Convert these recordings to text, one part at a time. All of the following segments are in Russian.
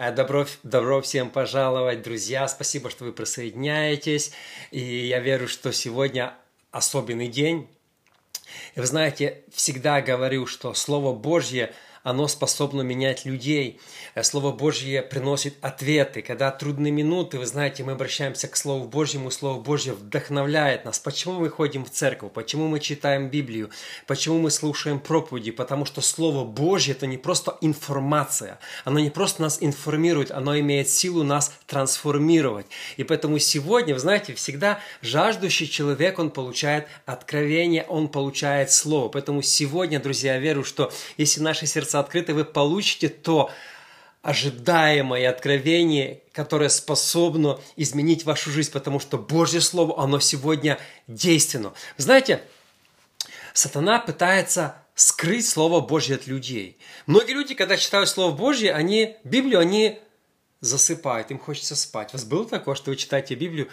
Э, добро, добро всем пожаловать, друзья. Спасибо, что вы присоединяетесь. И я верю, что сегодня особенный день. И вы знаете, всегда говорю, что Слово Божье – оно способно менять людей. Э, Слово Божье приносит ответы. Когда трудные минуты, вы знаете, мы обращаемся к Слову Божьему, Слово Божье вдохновляет нас. Почему мы ходим в церковь? Почему мы читаем Библию? Почему мы слушаем проповеди? Потому что Слово Божье – это не просто информация. Оно не просто нас информирует, оно имеет силу нас трансформировать. И поэтому сегодня, вы знаете, всегда жаждущий человек, он получает откровение, он получает Слово. Поэтому сегодня, друзья, я верю, что если наши сердца открыты, вы получите то ожидаемое откровение, которое способно изменить вашу жизнь, потому что Божье Слово, оно сегодня действенно. Знаете, сатана пытается скрыть Слово Божье от людей. Многие люди, когда читают Слово Божье, они Библию, они засыпают, им хочется спать. У вас было такое, что вы читаете Библию?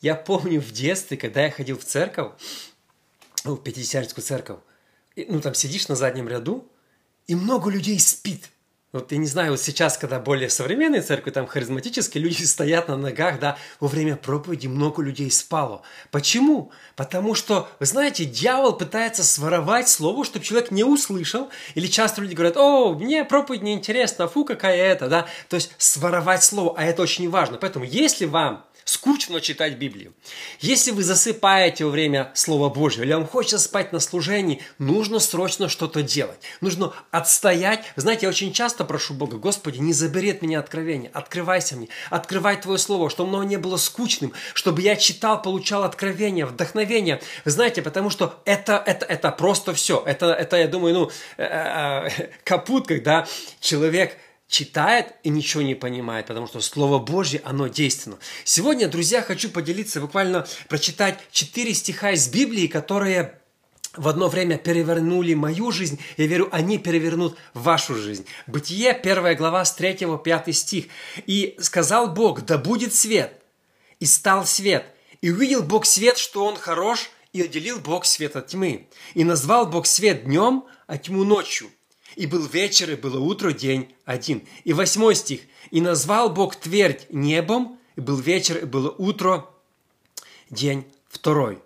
Я помню в детстве, когда я ходил в церковь, в Пятидесятническую церковь, ну, там сидишь на заднем ряду, и много людей спит. Вот я не знаю, вот сейчас, когда более современные церкви, там харизматические люди стоят на ногах, да, во время проповеди много людей спало. Почему? Потому что, вы знаете, дьявол пытается своровать слово, чтобы человек не услышал. Или часто люди говорят, о, мне проповедь не интересна, фу, какая это, да. То есть своровать слово, а это очень важно. Поэтому, если вам скучно читать Библию. Если вы засыпаете во время Слова Божьего, или вам хочется спать на служении, нужно срочно что-то делать. Нужно отстоять. Знаете, я очень часто прошу Бога, Господи, не забери от меня откровение, открывайся мне, открывай Твое Слово, чтобы оно не было скучным, чтобы я читал, получал откровение, вдохновение. Знаете, потому что это, это, это просто все. Это, это я думаю, ну, э, э, капут, когда человек – читает и ничего не понимает, потому что Слово Божье, оно действенно. Сегодня, друзья, хочу поделиться, буквально прочитать четыре стиха из Библии, которые в одно время перевернули мою жизнь, я верю, они перевернут вашу жизнь. Бытие, первая глава, с 3 по 5 стих. «И сказал Бог, да будет свет, и стал свет. И увидел Бог свет, что он хорош, и отделил Бог свет от тьмы. И назвал Бог свет днем, а тьму ночью. И был вечер, и было утро, день один. И восьмой стих. И назвал Бог твердь небом, и был вечер, и было утро, день второй.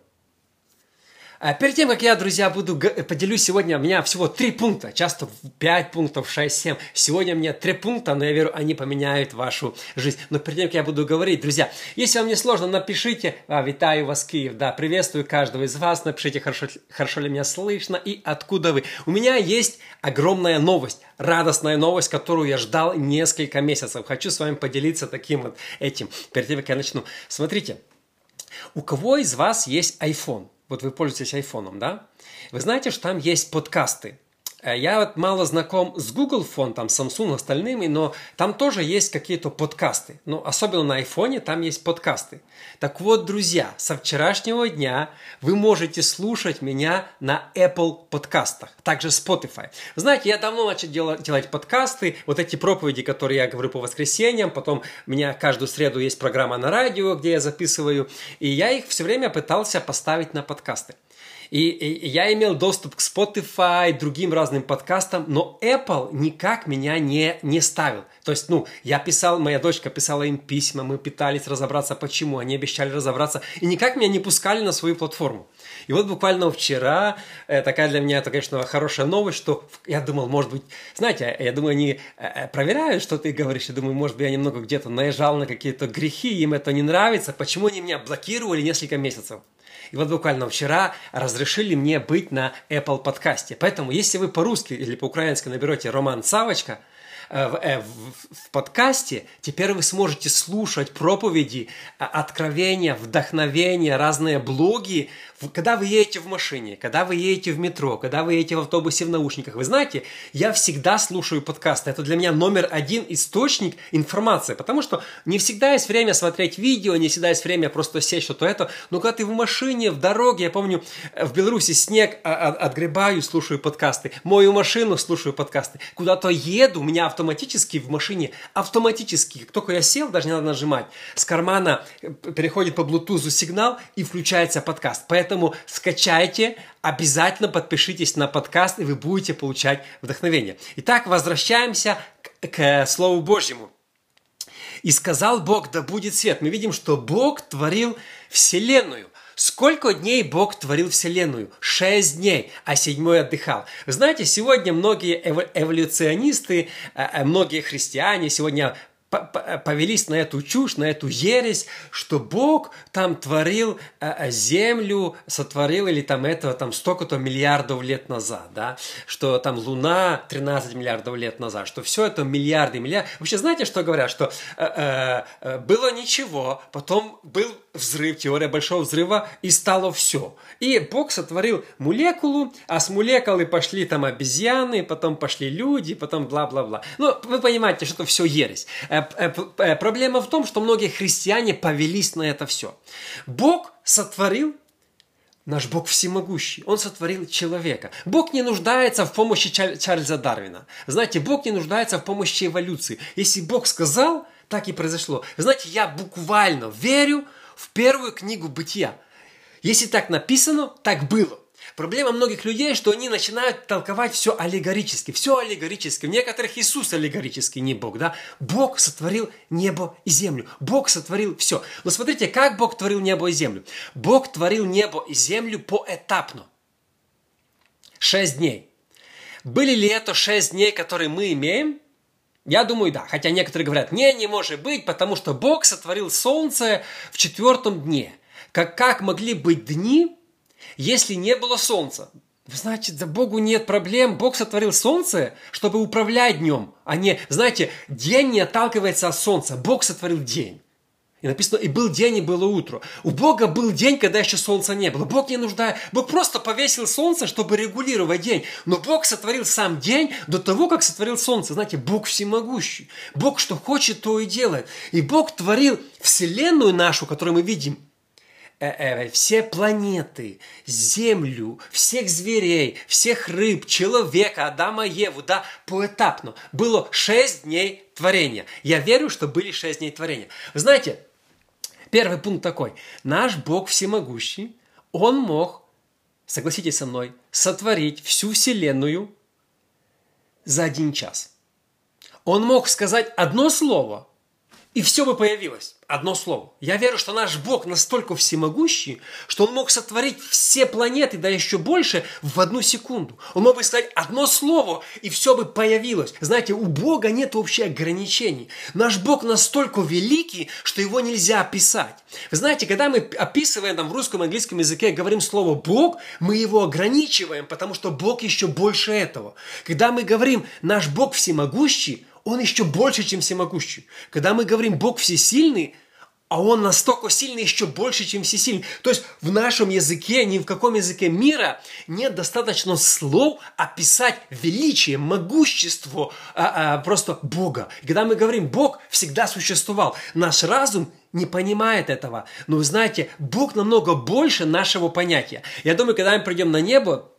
А перед тем, как я, друзья, буду поделюсь сегодня, у меня всего три пункта, часто пять пунктов, шесть, семь. Сегодня мне три пункта, но я верю, они поменяют вашу жизнь. Но перед тем, как я буду говорить, друзья, если вам не сложно, напишите, а, витаю вас, Киев, да, приветствую каждого из вас, напишите, хорошо, хорошо ли меня слышно и откуда вы. У меня есть огромная новость, радостная новость, которую я ждал несколько месяцев. Хочу с вами поделиться таким вот этим, перед тем, как я начну. Смотрите, у кого из вас есть iPhone? Вот вы пользуетесь айфоном, да, вы знаете, что там есть подкасты. Э, я вот мало знаком с Google Phone, там Samsung, остальными, но там тоже есть какие-то подкасты. Ну, особенно на iPhone там есть подкасты. Так вот, друзья, со вчерашнего дня вы можете слушать меня на Apple подкастах, также Spotify. Знаете, я давно начал делать, делать подкасты, вот эти проповеди, которые я говорю по воскресеньям, потом у меня каждую среду есть программа на радио, где я записываю, и я их все время пытался поставить на подкасты. И, и я имел доступ к Spotify, другим разным подкастам, но Apple никак меня не, не ставил. То есть, ну, я писал, моя дочка писала им письма, мы пытались разобраться, почему, они обещали разобраться, и никак меня не пускали на свою платформу. И вот буквально вчера, э, такая для меня, это, конечно, хорошая новость, что я думал, может быть, знаете, я думаю, они э, э, проверяют, что ты говоришь, я думаю, может быть, я немного где-то наезжал на какие-то грехи, им это не нравится, почему они меня блокировали несколько месяцев. И вот буквально вчера разрешили мне быть на Apple подкасте. Поэтому, если вы по-русски или по-украински наберете «Роман Савочка», Э, в, э, в, в подкасте, теперь вы сможете слушать проповеди, а, откровения, вдохновения, разные блоги, когда вы едете в машине, когда вы едете в метро, когда вы едете в автобусе в наушниках. Вы знаете, я всегда слушаю подкасты. Это для меня номер один источник информации, потому что не всегда есть время смотреть видео, не всегда есть время просто сесть что-то это. Но когда ты в машине, в дороге, я помню, э, в Беларуси снег а, а, отгребаю, слушаю подкасты, мою машину, слушаю подкасты. Куда-то еду, у меня авто автоматически в машине, автоматически, как только я сел, даже не надо нажимать, с кармана э, переходит по Bluetooth сигнал и включается подкаст. Поэтому скачайте, обязательно подпишитесь на подкаст, и вы будете получать вдохновение. Итак, возвращаемся к, к Слову Божьему. И сказал Бог, да будет свет. Мы видим, что Бог творил Вселенную. Сколько дней Бог творил Вселенную? Шесть дней, а седьмой отдыхал. Знаете, сегодня многие эволюционисты, э, э, многие христиане сегодня повелись на эту чушь, на эту ересь, что Бог там творил э, э, землю, сотворил или там этого там столько-то миллиардов лет назад, да, что там Луна 13 миллиардов лет назад, что все это миллиарды, миллиарды. Вообще знаете, что говорят? Что э, э, э, было ничего, потом был взрыв, теория большого взрыва, и стало все. И Бог сотворил молекулу, а с молекулы пошли там обезьяны, потом пошли люди, потом бла-бла-бла. Ну, вы понимаете, что это все ересь. Э, э, э, проблема в том, что многие христиане повелись на это все. Бог сотворил Наш Бог всемогущий. Он сотворил человека. Бог не нуждается в помощи Чарльза Дарвина. Знаете, Бог не нуждается в помощи эволюции. Если Бог сказал, так и произошло. Знаете, я буквально верю, в первую книгу бытия. Если так написано, так было. Проблема многих людей, что они начинают толковать все аллегорически, все аллегорически. У некоторых Иисус аллегорический, не Бог, да? Бог сотворил небо и землю. Бог сотворил все. Но смотрите, как Бог творил небо и землю. Бог творил небо и землю поэтапно. Шесть дней. Были ли это шесть дней, которые мы имеем? Я думаю, да. Хотя некоторые говорят, не, не может быть, потому что Бог сотворил солнце в четвертом дне. Как, как могли быть дни, если не было солнца? Значит, за Богу нет проблем. Бог сотворил солнце, чтобы управлять днем, а не, знаете, день не отталкивается от солнца. Бог сотворил день. И написано, и был день, и было утро. У Бога был день, когда еще солнца не было. Бог не нуждает. Бог просто повесил солнце, чтобы регулировать день. Но Бог сотворил сам день до того, как сотворил солнце. Знаете, Бог всемогущий. Бог что хочет, то и делает. И Бог творил вселенную нашу, которую мы видим, э, э, все планеты, Землю, всех зверей, всех рыб, человека, Адама, Еву, да, поэтапно. Было шесть дней творения. Я верю, что были шесть дней творения. Вы знаете, Первый пункт такой. Наш Бог всемогущий, Он мог, согласитесь со мной, сотворить всю Вселенную за один час. Он мог сказать одно слово, и все бы появилось. Одно слово. Я верю, что наш Бог настолько всемогущий, что Он мог сотворить все планеты, да еще больше, в одну секунду. Он мог бы сказать одно слово, и все бы появилось. Знаете, у Бога нет вообще ограничений. Наш Бог настолько великий, что его нельзя описать. Вы знаете, когда мы описываем там, в русском и английском языке, говорим слово Бог, мы его ограничиваем, потому что Бог еще больше этого. Когда мы говорим наш Бог всемогущий, он еще больше, чем всемогущий. Когда мы говорим Бог всесильный, а он настолько сильный еще больше, чем всесильный. То есть в нашем языке, ни в каком языке мира нет достаточно слов описать величие, могущество а, а, просто Бога. Когда мы говорим Бог всегда существовал, наш разум не понимает этого. Но вы знаете, Бог намного больше нашего понятия. Я думаю, когда мы придем на небо,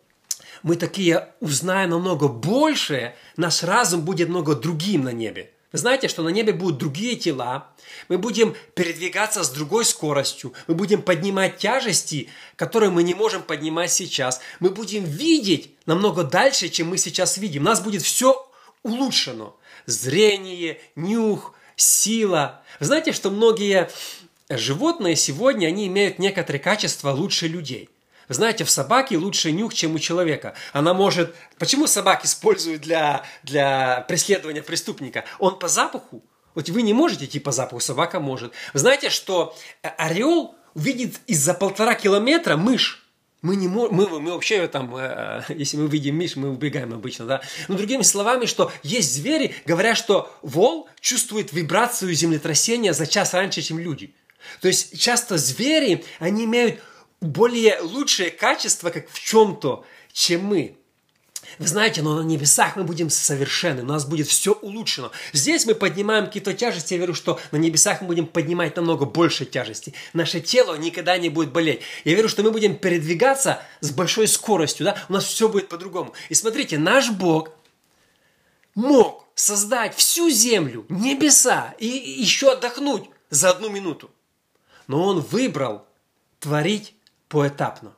мы такие узнаем намного больше, наш разум будет много другим на небе. Вы знаете, что на небе будут другие тела, мы будем передвигаться с другой скоростью, мы будем поднимать тяжести, которые мы не можем поднимать сейчас, мы будем видеть намного дальше, чем мы сейчас видим. У нас будет все улучшено. Зрение, нюх, сила. Вы знаете, что многие животные сегодня, они имеют некоторые качества лучше людей. Знаете, в собаке лучше нюх, чем у человека. Она может... Почему собак используют для, для преследования преступника? Он по запаху. Вот вы не можете идти по запаху, собака может. Вы знаете, что э, орел видит из-за полтора километра мышь. Мы не можем, мы, мы вообще там, э, если мы видим мышь, мы убегаем обычно, да. Но другими словами, что есть звери, говорят, что вол чувствует вибрацию землетрясения за час раньше, чем люди. То есть часто звери, они имеют более лучшее качество, как в чем-то, чем мы. Вы знаете, но на небесах мы будем совершенны, у нас будет все улучшено. Здесь мы поднимаем какие-то тяжести, я верю, что на небесах мы будем поднимать намного больше тяжести. Наше тело никогда не будет болеть. Я верю, что мы будем передвигаться с большой скоростью, да? у нас все будет по-другому. И смотрите, наш Бог мог создать всю землю, небеса и еще отдохнуть за одну минуту. Но Он выбрал творить поэтапно.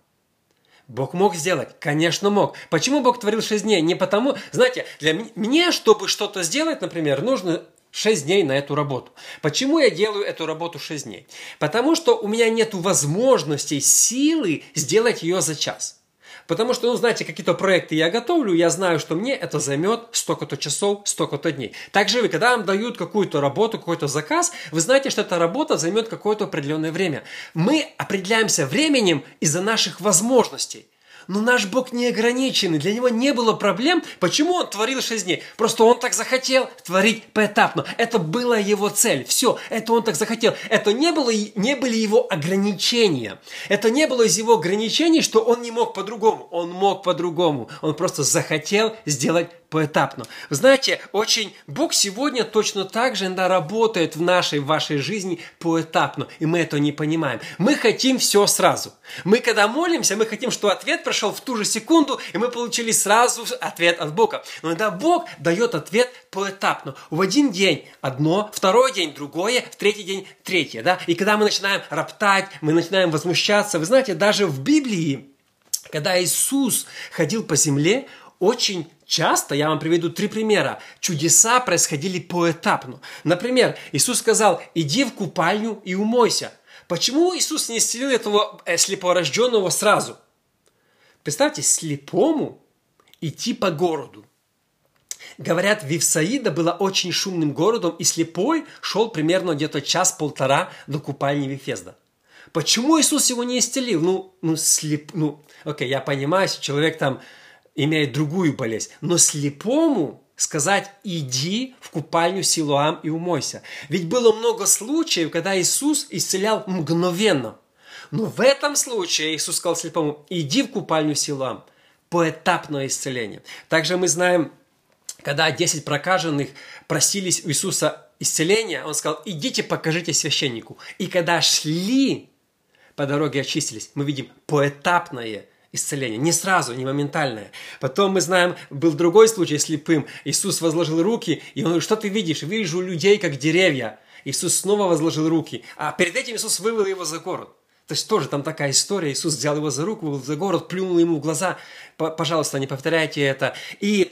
Бог мог сделать? Конечно, мог. Почему Бог творил шесть дней? Не потому... Знаете, для меня, чтобы что-то сделать, например, нужно 6 дней на эту работу. Почему я делаю эту работу 6 дней? Потому что у меня нет возможности, силы сделать ее за час. Потому что, ну, знаете, какие-то проекты я готовлю, я знаю, что мне это займет столько-то часов, столько-то дней. Также вы, когда вам дают какую-то работу, какой-то заказ, вы знаете, что эта работа займет какое-то определенное время. Мы определяемся временем из-за наших возможностей. Но наш Бог не ограниченный, для него не было проблем. Почему он творил шесть дней? Просто он так захотел творить поэтапно. Это была его цель. Все, это он так захотел. Это не, было, не были его ограничения. Это не было из его ограничений, что он не мог по-другому. Он мог по-другому. Он просто захотел сделать поэтапно. Знаете, очень Бог сегодня точно так же иногда работает в нашей, в вашей жизни поэтапно, и мы это не понимаем. Мы хотим все сразу. Мы когда молимся, мы хотим, чтобы ответ прошел в ту же секунду, и мы получили сразу ответ от Бога. Но иногда Бог дает ответ поэтапно. В один день одно, второй день другое, в третий день третье. Да? И когда мы начинаем роптать, мы начинаем возмущаться, вы знаете, даже в Библии, когда Иисус ходил по земле, очень часто, я вам приведу три примера, чудеса происходили поэтапно. Например, Иисус сказал, иди в купальню и умойся. Почему Иисус не исцелил этого э, слепорожденного сразу? Представьте, слепому идти по городу. Говорят, Вифсаида была очень шумным городом, и слепой шел примерно где-то час-полтора до купальни Вифезда. Почему Иисус его не исцелил? Ну, ну, слеп... Ну, окей, я понимаю, если человек там имеет другую болезнь. Но слепому сказать «иди в купальню Силуам и умойся». Ведь было много случаев, когда Иисус исцелял мгновенно. Но в этом случае Иисус сказал слепому «иди в купальню Силуам». Поэтапное исцеление. Также мы знаем, когда 10 прокаженных просились у Иисуса исцеления, Он сказал «идите покажите священнику». И когда шли по дороге очистились, мы видим поэтапное исцеление. Не сразу, не моментальное. Потом мы знаем, был другой случай слепым. Иисус возложил руки, и он говорит, что ты видишь? Вижу людей, как деревья. Иисус снова возложил руки. А перед этим Иисус вывел его за город. То есть тоже там такая история. Иисус взял его за руку, вывел за город, плюнул ему в глаза. Пожалуйста, не повторяйте это. И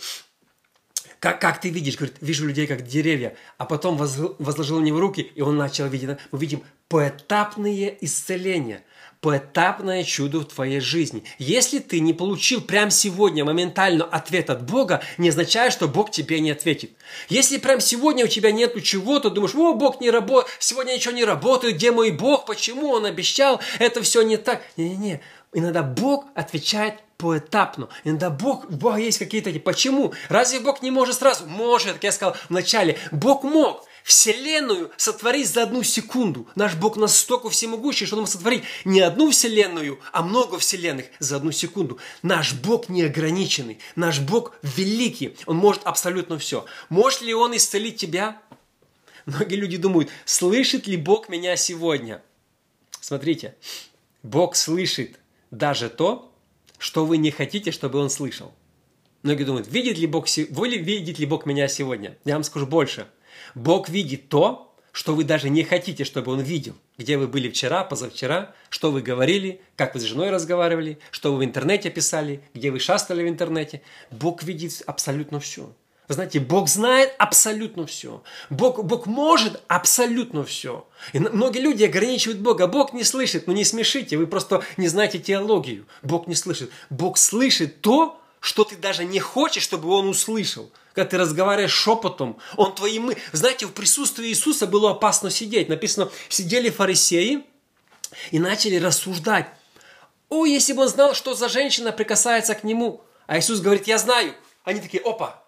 как, как ты видишь, говорит, вижу людей как деревья, а потом возложил на него руки, и он начал видеть. Мы видим поэтапные исцеления – поэтапное чудо в твоей жизни. Если ты не получил прямо сегодня моментально ответ от Бога, не означает, что Бог тебе не ответит. Если прямо сегодня у тебя нету чего-то, думаешь, о, Бог не работает, сегодня ничего не работает, где мой Бог, почему Он обещал, это все не так. Не-не-не, иногда Бог отвечает поэтапно. Иногда Бог, у Бога есть какие-то... Почему? Разве Бог не может сразу? Может, как я сказал вначале. Бог мог. Вселенную сотворить за одну секунду. Наш Бог настолько всемогущий, что Он может сотворить не одну Вселенную, а много Вселенных за одну секунду. Наш Бог неограниченный. Наш Бог великий. Он может абсолютно все. Может ли Он исцелить тебя? Многие люди думают, слышит ли Бог меня сегодня? Смотрите, Бог слышит даже то, что вы не хотите, чтобы Он слышал. Многие думают, видит ли Бог, видит ли Бог меня сегодня? Я вам скажу больше – Бог видит то, что вы даже не хотите, чтобы Он видел. Где вы были вчера, позавчера, что вы говорили, как вы с женой разговаривали, что вы в интернете писали, где вы шастали в интернете. Бог видит абсолютно все. Вы знаете, Бог знает абсолютно все. Бог, Бог может абсолютно все. И многие люди ограничивают Бога. Бог не слышит. Ну не смешите, вы просто не знаете теологию. Бог не слышит. Бог слышит то, что ты даже не хочешь, чтобы Он услышал – когда ты разговариваешь шепотом, он твои мы... Знаете, в присутствии Иисуса было опасно сидеть. Написано, сидели фарисеи и начали рассуждать. О, если бы он знал, что за женщина прикасается к нему. А Иисус говорит, я знаю. Они такие, опа,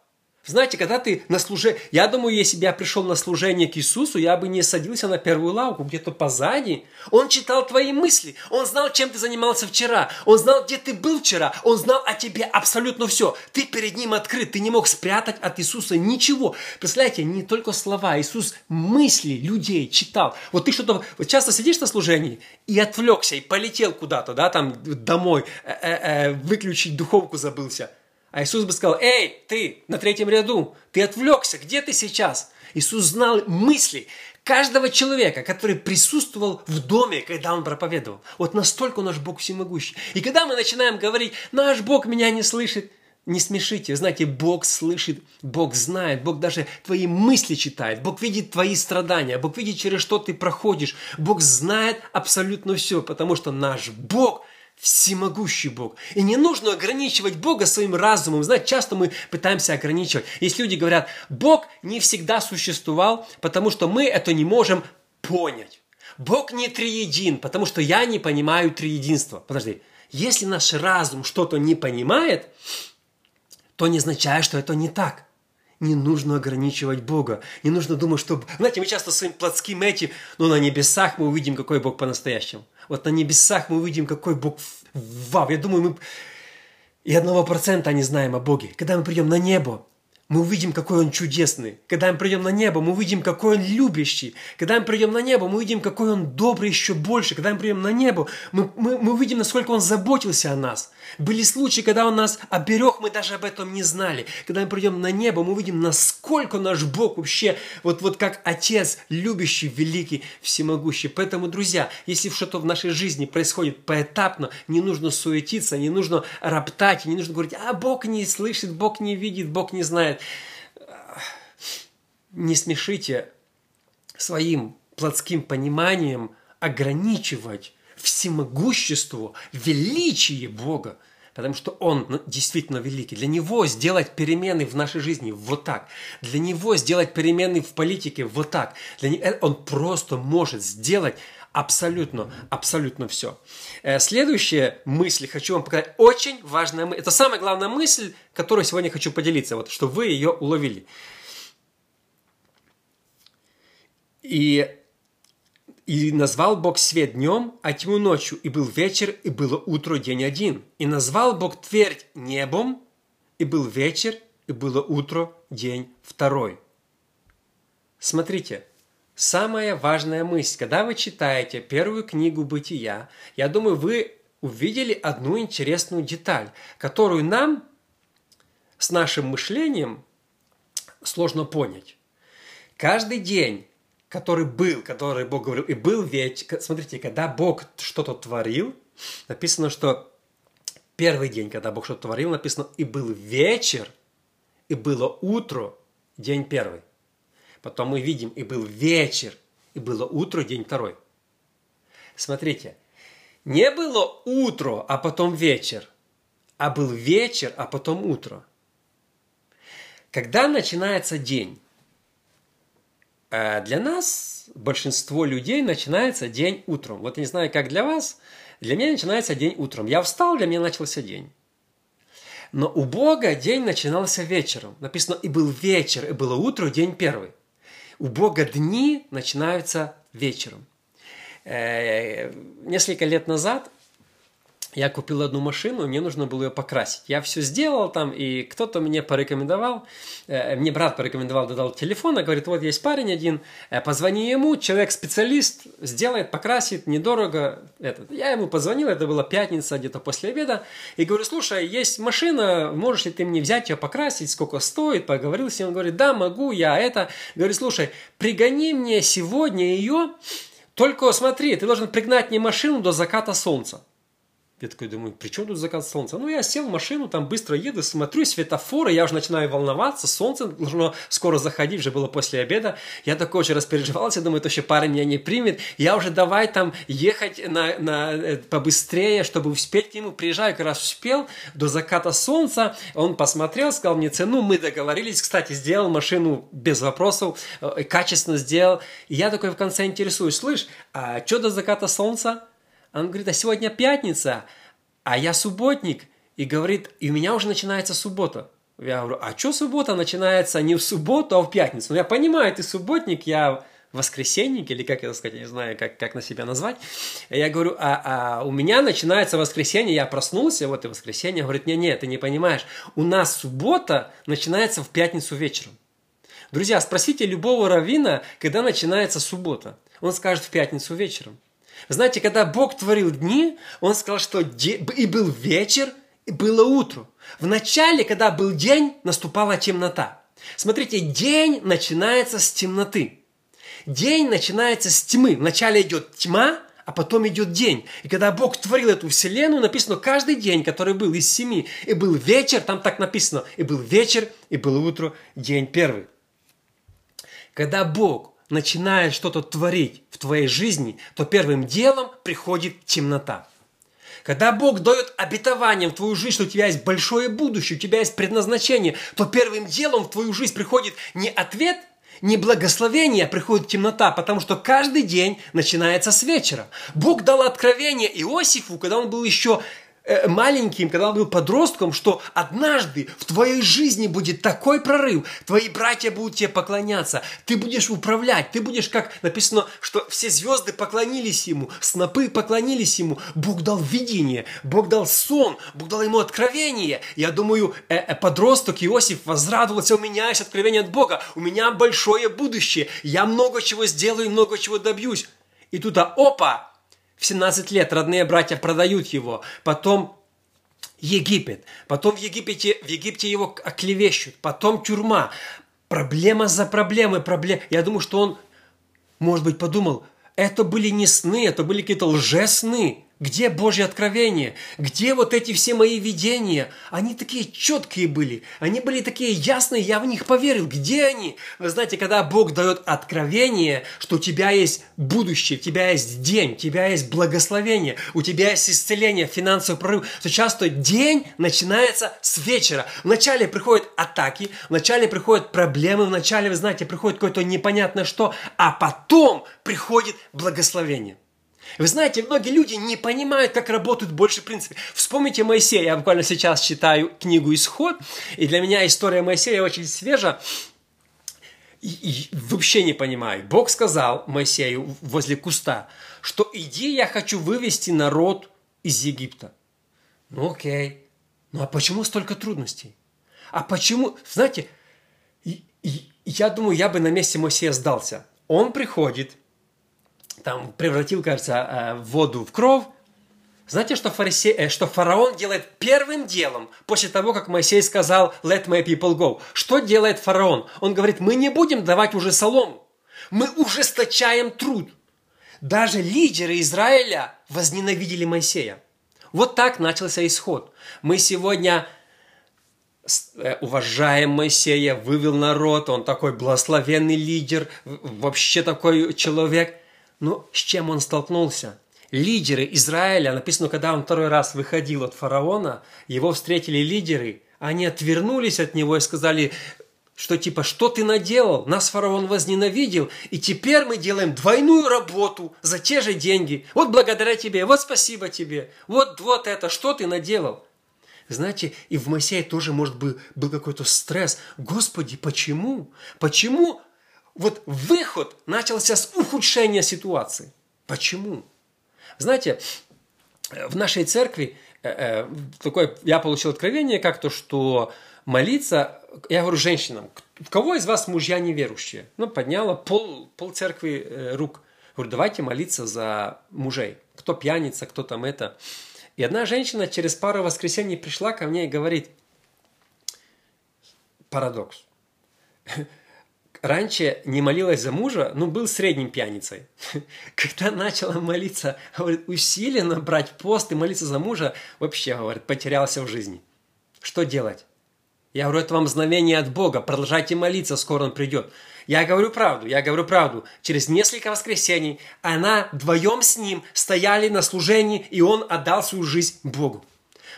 знаете, когда ты на служение... Я думаю, если бы я пришел на служение к Иисусу, я бы не садился на первую лавку, где-то позади. Он читал твои мысли. Он знал, чем ты занимался вчера. Он знал, где ты был вчера. Он знал о тебе абсолютно все. Ты перед ним открыт. Ты не мог спрятать от Иисуса ничего. Представляете, не только слова. Иисус мысли людей читал. Вот ты что-то... Вот часто сидишь на служении и отвлекся, и полетел куда-то, да, там домой, э -э -э, выключить духовку забылся – а Иисус бы сказал, эй, ты на третьем ряду, ты отвлекся, где ты сейчас? Иисус знал мысли каждого человека, который присутствовал в доме, когда он проповедовал. Вот настолько наш Бог всемогущий. И когда мы начинаем говорить, наш Бог меня не слышит, Не смешите. Знаете, Бог слышит, Бог знает, Бог даже твои мысли читает, Бог видит твои страдания, Бог видит, через что ты проходишь. Бог знает абсолютно все, потому что наш Бог всемогущий Бог. И не нужно ограничивать Бога своим разумом. Знаете, часто мы пытаемся ограничивать. Есть люди говорят, Бог не всегда существовал, потому что мы это не можем понять. Бог не триедин, потому что я не понимаю триединства. Подожди, если наш разум что-то не понимает, то не означает, что это не так. Не нужно ограничивать Бога. Не нужно думать, что... Знаете, мы часто своим плотским этим, но на небесах мы увидим, какой Бог по-настоящему. Вот на небесах мы увидим, какой Бог... Вау! Я думаю, мы и одного процента не знаем о Боге. Когда мы придем на небо, мы увидим, какой Он чудесный. Когда мы придем на небо, мы увидим, какой Он любящий. Когда мы придем на небо, мы увидим, какой Он добрый еще больше. Когда мы придем на небо, мы, мы, мы увидим, насколько Он заботился о нас. Были случаи, когда Он нас оберег, мы даже об этом не знали. Когда мы придем на небо, мы увидим, насколько наш Бог вообще, вот, вот как Отец, любящий, великий, всемогущий. Поэтому, друзья, если что-то в нашей жизни происходит поэтапно, не нужно суетиться, не нужно роптать, не нужно говорить, а Бог не слышит, Бог не видит, Бог не знает. Не смешите своим плотским пониманием ограничивать всемогущество, величие Бога, потому что Он ну, действительно великий. Для Него сделать перемены в нашей жизни вот так. Для Него сделать перемены в политике вот так. Для него, э, Он просто может сделать абсолютно, абсолютно все. Э, следующая мысль хочу вам показать. Очень важная мысль. Это самая главная мысль, которую сегодня хочу поделиться, вот, что вы ее уловили. И и назвал Бог свет днем, а тьму ночью, и был вечер, и было утро день один. И назвал Бог твердь небом, и был вечер, и было утро день второй. Смотрите, самая важная мысль, когда вы читаете первую книгу Бытия, я думаю, вы увидели одну интересную деталь, которую нам с нашим мышлением сложно понять. Каждый день который был, который Бог говорил, и был ведь, смотрите, когда Бог что-то творил, написано, что первый день, когда Бог что-то творил, написано, и был вечер, и было утро, день первый. Потом мы видим, и был вечер, и было утро, день второй. Смотрите, не было утро, а потом вечер, а был вечер, а потом утро. Когда начинается день? А для нас, большинство людей, начинается день утром. Вот я не знаю, как для вас, для меня начинается день утром. Я встал, для меня начался день. Но у Бога день начинался вечером. Написано, и был вечер, и было утро, день первый. У Бога дни начинаются вечером. Э, несколько лет назад я купил одну машину, мне нужно было ее покрасить. Я все сделал там, и кто-то мне порекомендовал, э, мне брат порекомендовал, дал телефон, и говорит, вот есть парень один, э, позвони ему, человек-специалист, сделает, покрасит, недорого. Этот. Я ему позвонил, это была пятница, где-то после обеда, и говорю, слушай, есть машина, можешь ли ты мне взять ее покрасить, сколько стоит, поговорил с ним, он говорит, да, могу, я это. Говорю, слушай, пригони мне сегодня ее, только смотри, ты должен пригнать мне машину до заката солнца. Я такой думаю, при чем тут закат солнца? Ну, я сел в машину, там быстро еду, смотрю, светофоры, я уже начинаю волноваться, солнце должно скоро заходить, уже было после обеда. Я такой очень распереживался, думаю, это еще парень меня не примет. Я уже давай там ехать на, на, э, побыстрее, чтобы успеть к нему. Приезжаю, как раз успел, до заката солнца. Он посмотрел, сказал мне цену, мы договорились. Кстати, сделал машину без вопросов, э, качественно сделал. Я такой в конце интересуюсь, слышь, а что до заката солнца? Он говорит, а сегодня пятница, а я субботник. И говорит, и у меня уже начинается суббота. Я говорю, а что суббота начинается не в субботу, а в пятницу? Ну, я понимаю, ты субботник, я воскресенник, или как это сказать, я не знаю, как, как на себя назвать. Я говорю, а, а у меня начинается воскресенье, я проснулся, вот и воскресенье. Говорит, нет, ты не понимаешь, у нас суббота начинается в пятницу вечером. Друзья, спросите любого равина, когда начинается суббота. Он скажет в пятницу вечером. Знаете, когда Бог творил дни, Он сказал, что и был вечер, и было утро. В начале, когда был день, наступала темнота. Смотрите, день начинается с темноты. День начинается с тьмы. Вначале идет тьма, а потом идет день. И когда Бог творил эту вселенную, написано каждый день, который был из семи, и был вечер, там так написано, и был вечер, и было утро, день первый. Когда Бог начинает что-то творить в твоей жизни, то первым делом приходит темнота. Когда Бог дает обетование в твою жизнь, что у тебя есть большое будущее, у тебя есть предназначение, то первым делом в твою жизнь приходит не ответ – не благословение, а приходит темнота, потому что каждый день начинается с вечера. Бог дал откровение Иосифу, когда он был еще маленьким, когда он был подростком, что однажды в твоей жизни будет такой прорыв, твои братья будут тебе поклоняться, ты будешь управлять, ты будешь, как написано, что все звезды поклонились ему, снопы поклонились ему, Бог дал видение, Бог дал сон, Бог дал ему откровение. Я думаю, э, э, подросток Иосиф возрадовался, у меня есть откровение от Бога, у меня большое будущее, я много чего сделаю, много чего добьюсь. И тут, а опа, в 17 лет родные братья продают его. Потом Египет. Потом в Египете, в Египте его оклевещут. Потом тюрьма. Проблема за проблемой. Проблем... Я думаю, что он, может быть, подумал, это были не сны, это были какие-то лжесны. Где Божье откровение? Где вот эти все мои видения? Они такие четкие были. Они были такие ясные, я в них поверил. Где они? Вы знаете, когда Бог дает откровение, что у тебя есть будущее, у тебя есть день, у тебя есть благословение, у тебя есть исцеление, финансовый прорыв, то часто день начинается с вечера. Вначале приходят атаки, вначале приходят проблемы, вначале, вы знаете, приходит какое-то непонятное что, а потом приходит благословение. Вы знаете, многие люди не понимают, как работают больше принципы. Вспомните Моисея. Я буквально сейчас читаю книгу «Исход», и для меня история Моисея очень свежа. И, и вообще не понимаю. Бог сказал Моисею возле куста, что иди, я хочу вывести народ из Египта. Ну окей. Ну а почему столько трудностей? А почему, знаете, я думаю, я бы на месте Моисея сдался. Он приходит – там превратил, кажется, э, воду в кровь. Знаете, что, фарисе... Э, что фараон делает первым делом после того, как Моисей сказал «Let my people go»? Что делает фараон? Он говорит, мы не будем давать уже солому. Мы ужесточаем труд. Даже лидеры Израиля возненавидели Моисея. Вот так начался исход. Мы сегодня э, уважаем Моисея, вывел народ, он такой благословенный лидер, вообще такой человек – но с чем он столкнулся? Лидеры Израиля, написано, когда он второй раз выходил от фараона, его встретили лидеры, они отвернулись от него и сказали, что типа, что ты наделал? Нас фараон возненавидел, и теперь мы делаем двойную работу за те же деньги. Вот благодаря тебе, вот спасибо тебе, вот, вот это, что ты наделал? Знаете, и в Моисее тоже, может быть, был какой-то стресс. Господи, почему? Почему вот выход начался с ухудшения ситуации. Почему? Знаете, в нашей церкви э, э, такое, я получил откровение как-то, что молиться, я говорю женщинам, кого из вас мужья неверующие? Ну, подняла пол, пол церкви э, рук. Говорю, давайте молиться за мужей. Кто пьяница, кто там это. И одна женщина через пару воскресений пришла ко мне и говорит, парадокс раньше не молилась за мужа, ну, был средним пьяницей. Когда начала молиться, говорит, усиленно брать пост и молиться за мужа, вообще, говорит, потерялся в жизни. Что делать? Я говорю, это вам знамение от Бога, продолжайте молиться, скоро он придет. Я говорю правду, я говорю правду. Через несколько воскресений она вдвоем с ним стояли на служении, и он отдал свою жизнь Богу.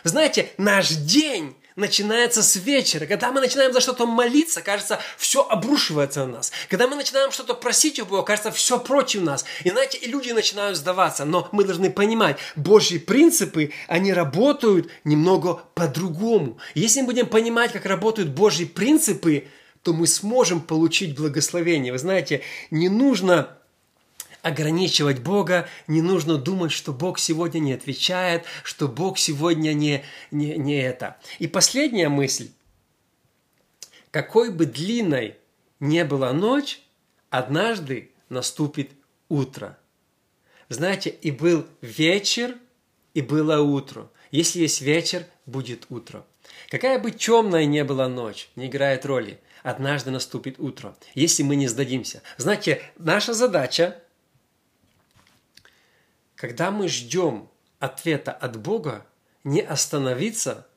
Знаете, наш день начинается с вечера. Когда мы начинаем за что-то молиться, кажется, все обрушивается на нас. Когда мы начинаем что-то просить у Бога, кажется, все против нас. И знаете, и люди начинают сдаваться. Но мы должны понимать, Божьи принципы, они работают немного по-другому. Если мы будем понимать, как работают Божьи принципы, то мы сможем получить благословение. Вы знаете, не нужно ограничивать Бога, не нужно думать, что Бог сегодня не отвечает, что Бог сегодня не, не, не это. И последняя мысль. Какой бы длинной не была ночь, однажды наступит утро. Знаете, и был вечер, и было утро. Если есть вечер, будет утро. Какая бы темная не была ночь, не играет роли. Однажды наступит утро, если мы не сдадимся. Знаете, наша задача когда мы ждем ответа от Бога, не остановиться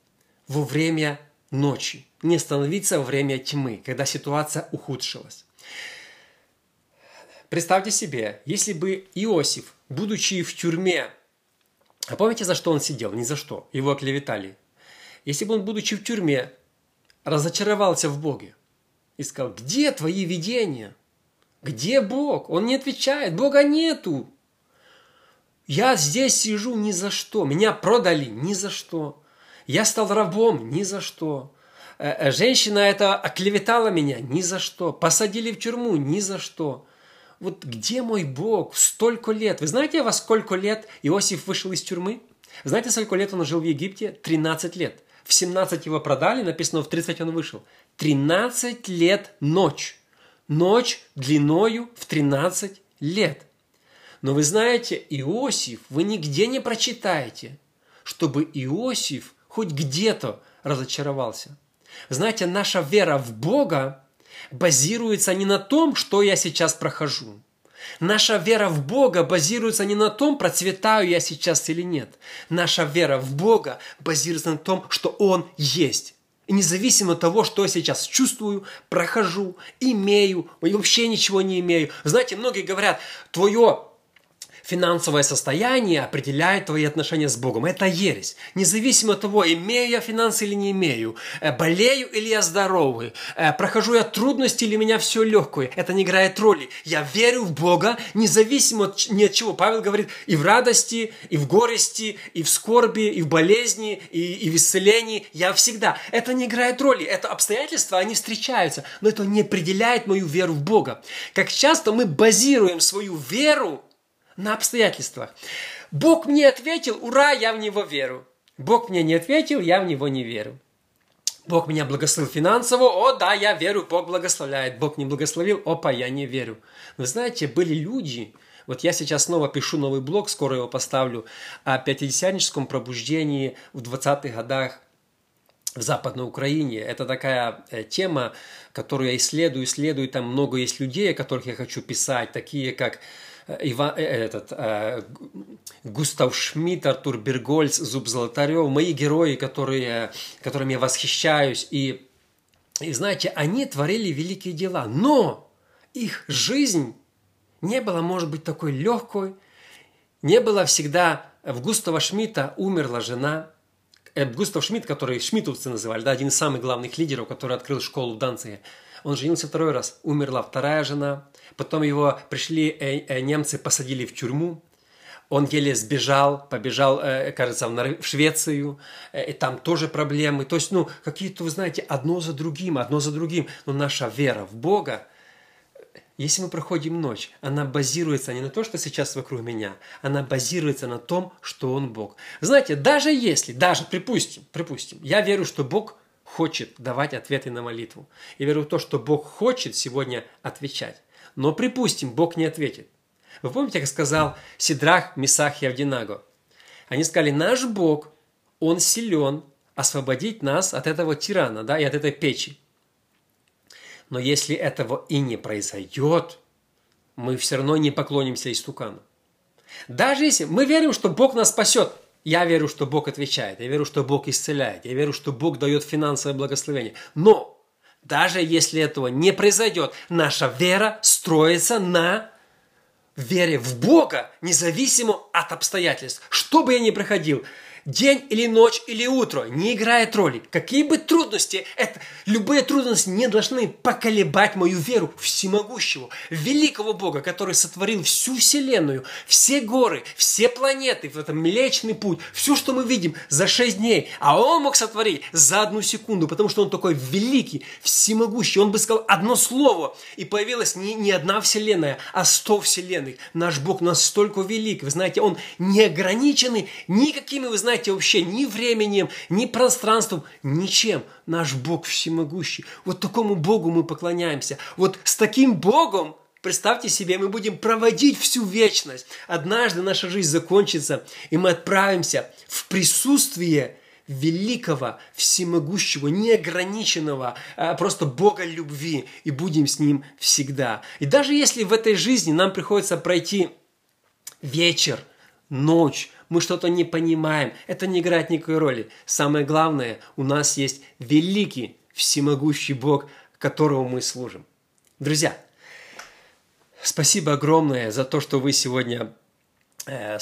во время ночи, не остановиться во время тьмы, когда ситуация ухудшилась. Представьте себе, если бы Иосиф, будучи в тюрьме, а помните, за что он сидел? Ни за что. Его оклеветали. Если бы он, будучи в тюрьме, разочаровался в Боге и сказал, где твои видения? Где Бог? Он не отвечает, Бога нету. Я здесь сижу ни за что. Меня продали ни за что. Я стал рабом ни за что. Э, э, женщина это оклеветала меня ни за что. Посадили в тюрьму ни за что. Вот где мой Бог? Столько лет. Вы знаете, во сколько лет Иосиф вышел из тюрьмы? Знаете, сколько лет он жил в Египте? 13 лет. В 17 его продали, написано, в 30 он вышел. 13 лет ночь. Ночь длиною в 13 лет. Но вы знаете, Иосиф, вы нигде не прочитаете, чтобы Иосиф хоть где-то разочаровался. Знаете, наша вера в Бога базируется не на том, что я сейчас прохожу. Наша вера в Бога базируется не на том, процветаю я сейчас или нет. Наша вера в Бога базируется на том, что Он есть. И независимо от того, что я сейчас чувствую, прохожу, имею, вообще ничего не имею. Знаете, многие говорят, твое финансовое состояние определяет твои отношения с Богом. Это ересь. Независимо от того, имею я финансы или не имею, э, болею или я здоровый, э, прохожу я трудности или меня все легкое, это не играет роли. Я верю в Бога, независимо от, ни от чего. Павел говорит, и в радости, и в горести, и в скорби, и в болезни, и, и в исцелении. Я всегда. Это не играет роли. Это обстоятельства, они встречаются. Но это не определяет мою веру в Бога. Как часто мы базируем свою веру на обстоятельствах. Бог мне ответил, ура, я в Него верю. Бог мне не ответил, я в Него не верю. Бог меня благословил финансово, о да, я верю, Бог благословляет. Бог не благословил, опа, я не верю. Вы знаете, были люди, вот я сейчас снова пишу новый блог, скоро его поставлю, о пятидесятническом пробуждении в 20-х годах в Западной Украине. Это такая э, тема, которую я исследую, исследую. Там много есть людей, о которых я хочу писать, такие как Ива, э, этот, э, Густав Шмидт, Артур Бергольц, Зуб Золотарев, мои герои, которые, которыми я восхищаюсь. И, и знаете, они творили великие дела, но их жизнь не была, может быть, такой легкой, не было всегда... В Густава Шмидта умерла жена, э, Густав Шмидт, который шмидтовцы называли, да, один из самых главных лидеров, который открыл школу в Данциге, он женился второй раз, умерла вторая жена, Потом его пришли э, э, немцы, посадили в тюрьму. Он еле сбежал, побежал, э, кажется, в Швецию, и там тоже проблемы. То есть, ну, какие-то, вы знаете, одно за другим, одно за другим. Но наша вера в Бога, если мы проходим ночь, она базируется не на том, что сейчас вокруг меня, она базируется на том, что Он Бог. Знаете, даже если, даже, припустим, припустим, я верю, что Бог хочет давать ответы на молитву. Я верю в то, что Бог хочет сегодня отвечать. Но припустим, Бог не ответит. Вы помните, как сказал Сидрах, Месах и Авдинаго? Они сказали, наш Бог, Он силен освободить нас от этого тирана, да, и от этой печи. Но если этого и не произойдет, мы все равно не поклонимся истукану. Даже если мы верим, что Бог нас спасет, я верю, что Бог отвечает, я верю, что Бог исцеляет, я верю, что Бог дает финансовое благословение. Но даже если этого не произойдет, наша вера строится на вере в Бога, независимо от обстоятельств. Что бы я ни проходил, День или ночь или утро не играет роли. Какие бы трудности, это, любые трудности не должны поколебать мою веру в всемогущего, великого Бога, который сотворил всю Вселенную, все горы, все планеты, в этом Млечный Путь, все, что мы видим за шесть дней. А Он мог сотворить за одну секунду, потому что Он такой великий, всемогущий. Он бы сказал одно слово, и появилась не, не одна Вселенная, а сто Вселенных. Наш Бог настолько велик. Вы знаете, Он не ограниченный никакими, вы знаете, знаете, вообще ни временем, ни пространством, ничем. Наш Бог всемогущий. Вот такому Богу мы поклоняемся. Вот с таким Богом Представьте себе, мы будем проводить всю вечность. Однажды наша жизнь закончится, и мы отправимся в присутствие великого, всемогущего, неограниченного, а просто Бога любви, и будем с Ним всегда. И даже если в этой жизни нам приходится пройти вечер, ночь, мы что-то не понимаем. Это не играет никакой роли. Самое главное, у нас есть великий, всемогущий Бог, которому мы служим. Друзья, спасибо огромное за то, что вы сегодня э,